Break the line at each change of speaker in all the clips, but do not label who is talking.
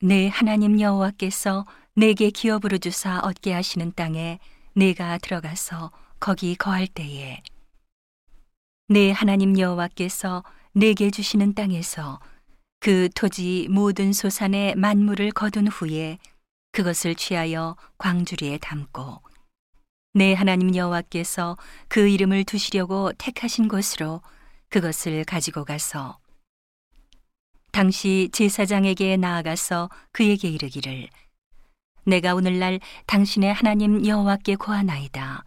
내 하나님 여호와께서 내게 기업으로 주사 얻게 하시는 땅에 내가 들어가서 거기 거할 때에 내 하나님 여호와께서 내게 주시는 땅에서 그 토지 모든 소산의 만물을 거둔 후에 그것을 취하여 광주리에 담고 내 하나님 여호와께서 그 이름을 두시려고 택하신 곳으로 그것을 가지고 가서 당시 제사장에게 나아가서 그에게 이르기를 내가 오늘날 당신의 하나님 여호와께 고하나이다.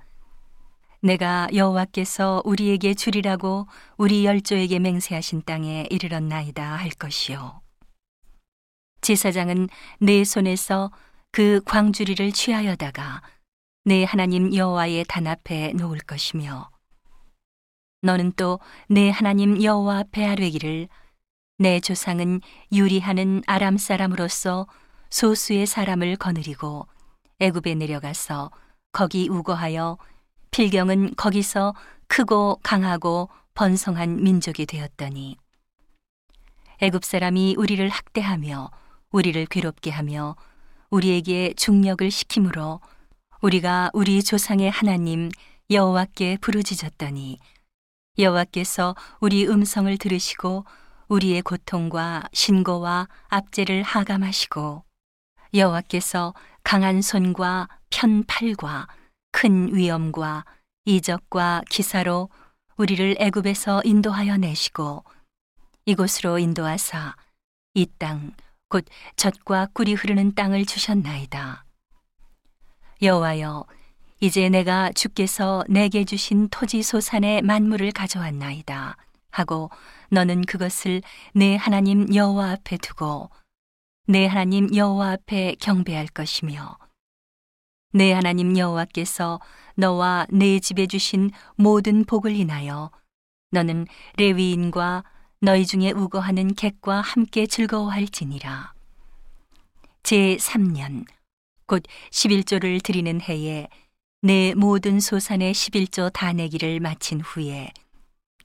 내가 여호와께서 우리에게 주리라고 우리 열조에게 맹세하신 땅에 이르렀나이다 할 것이요. 제사장은 내 손에서 그 광주리를 취하여다가 내 하나님 여호와의 단 앞에 놓을 것이며 너는 또 내 하나님 여호와 앞에 아뢰기를 내 조상은 유리하는 아람 사람으로서 소수의 사람을 거느리고 애굽에 내려가서 거기 우거하여 필경은 거기서 크고 강하고 번성한 민족이 되었더니 애굽 사람이 우리를 학대하며 우리를 괴롭게 하며 우리에게 중력을 시키므로 우리가 우리 조상의 하나님 여호와께 부르짖었더니 여호와께서 우리 음성을 들으시고 우리의 고통과 신고와 압제를 하감하시고 여호와께서 강한 손과 편팔과 큰 위엄과 이적과 기사로 우리를 애굽에서 인도하여 내시고 이곳으로 인도하사 이 땅 곧 젖과 꿀이 흐르는 땅을 주셨나이다. 여호와여 이제 내가 주께서 내게 주신 토지 소산의 만물을 가져왔나이다 하고 너는 그것을 내 하나님 여호와 앞에 두고 내 하나님 여호와 앞에 경배할 것이며 내 하나님 여호와께서 너와 내 집에 주신 모든 복을 인하여 너는 레위인과 너희 중에 우거하는 객과 함께 즐거워할지니라. 제 3년 곧 11조를 드리는 해에 내 모든 소산의 11조 다 내기를 마친 후에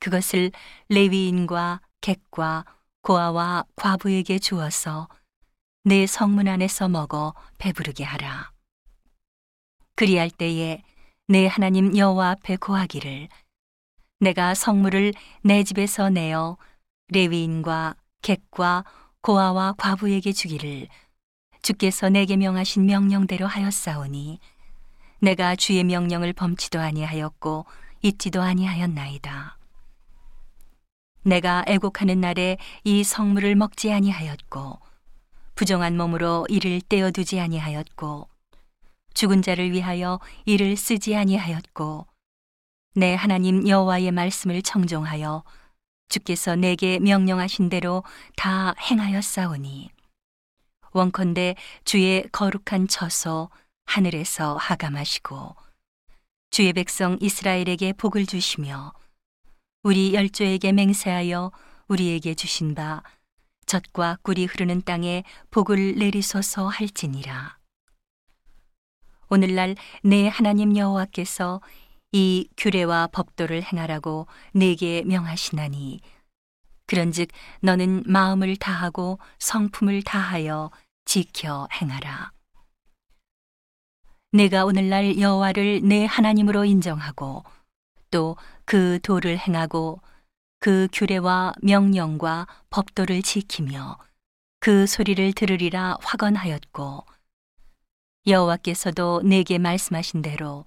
그것을 레위인과 객과 고아와 과부에게 주어서 내 성문 안에서 먹어 배부르게 하라. 그리할 때에 내 하나님 여호와 앞에 고하기를 내가 성물을 내 집에서 내어 레위인과 객과 고아와 과부에게 주기를 주께서 내게 명하신 명령대로 하였사오니 내가 주의 명령을 범치도 아니하였고 잊지도 아니하였나이다. 내가 애곡하는 날에 이 성물을 먹지 아니하였고 부정한 몸으로 이를 떼어두지 아니하였고 죽은 자를 위하여 이를 쓰지 아니하였고 내 하나님 여호와의 말씀을 청종하여 주께서 내게 명령하신 대로 다 행하였사오니 원컨대 주의 거룩한 처소 하늘에서 하감하시고 주의 백성 이스라엘에게 복을 주시며 우리 열조에게 맹세하여 우리에게 주신 바 젖과 꿀이 흐르는 땅에 복을 내리소서 할지니라. 오늘날 내 하나님 여호와께서 이 규례와 법도를 행하라고 내게 명하시나니 그런즉 너는 마음을 다하고 성품을 다하여 지켜 행하라. 내가 오늘날 여호와를 내 하나님으로 인정하고 또그 도를 행하고 그 규례와 명령과 법도를 지키며 그 소리를 들으리라 확언하였고 여호와께서도 내게 말씀하신 대로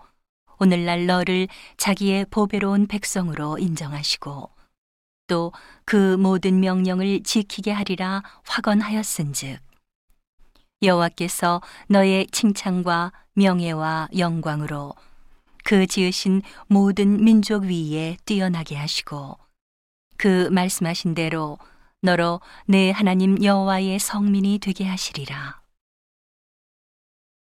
오늘날 너를 자기의 보배로운 백성으로 인정하시고 또 그 모든 명령을 지키게 하리라 확언하였은즉 여호와께서 너의 칭찬과 명예와 영광으로 그 지으신 모든 민족 위에 뛰어나게 하시고 그 말씀하신 대로 너로 내 하나님 여호와의 성민이 되게 하시리라.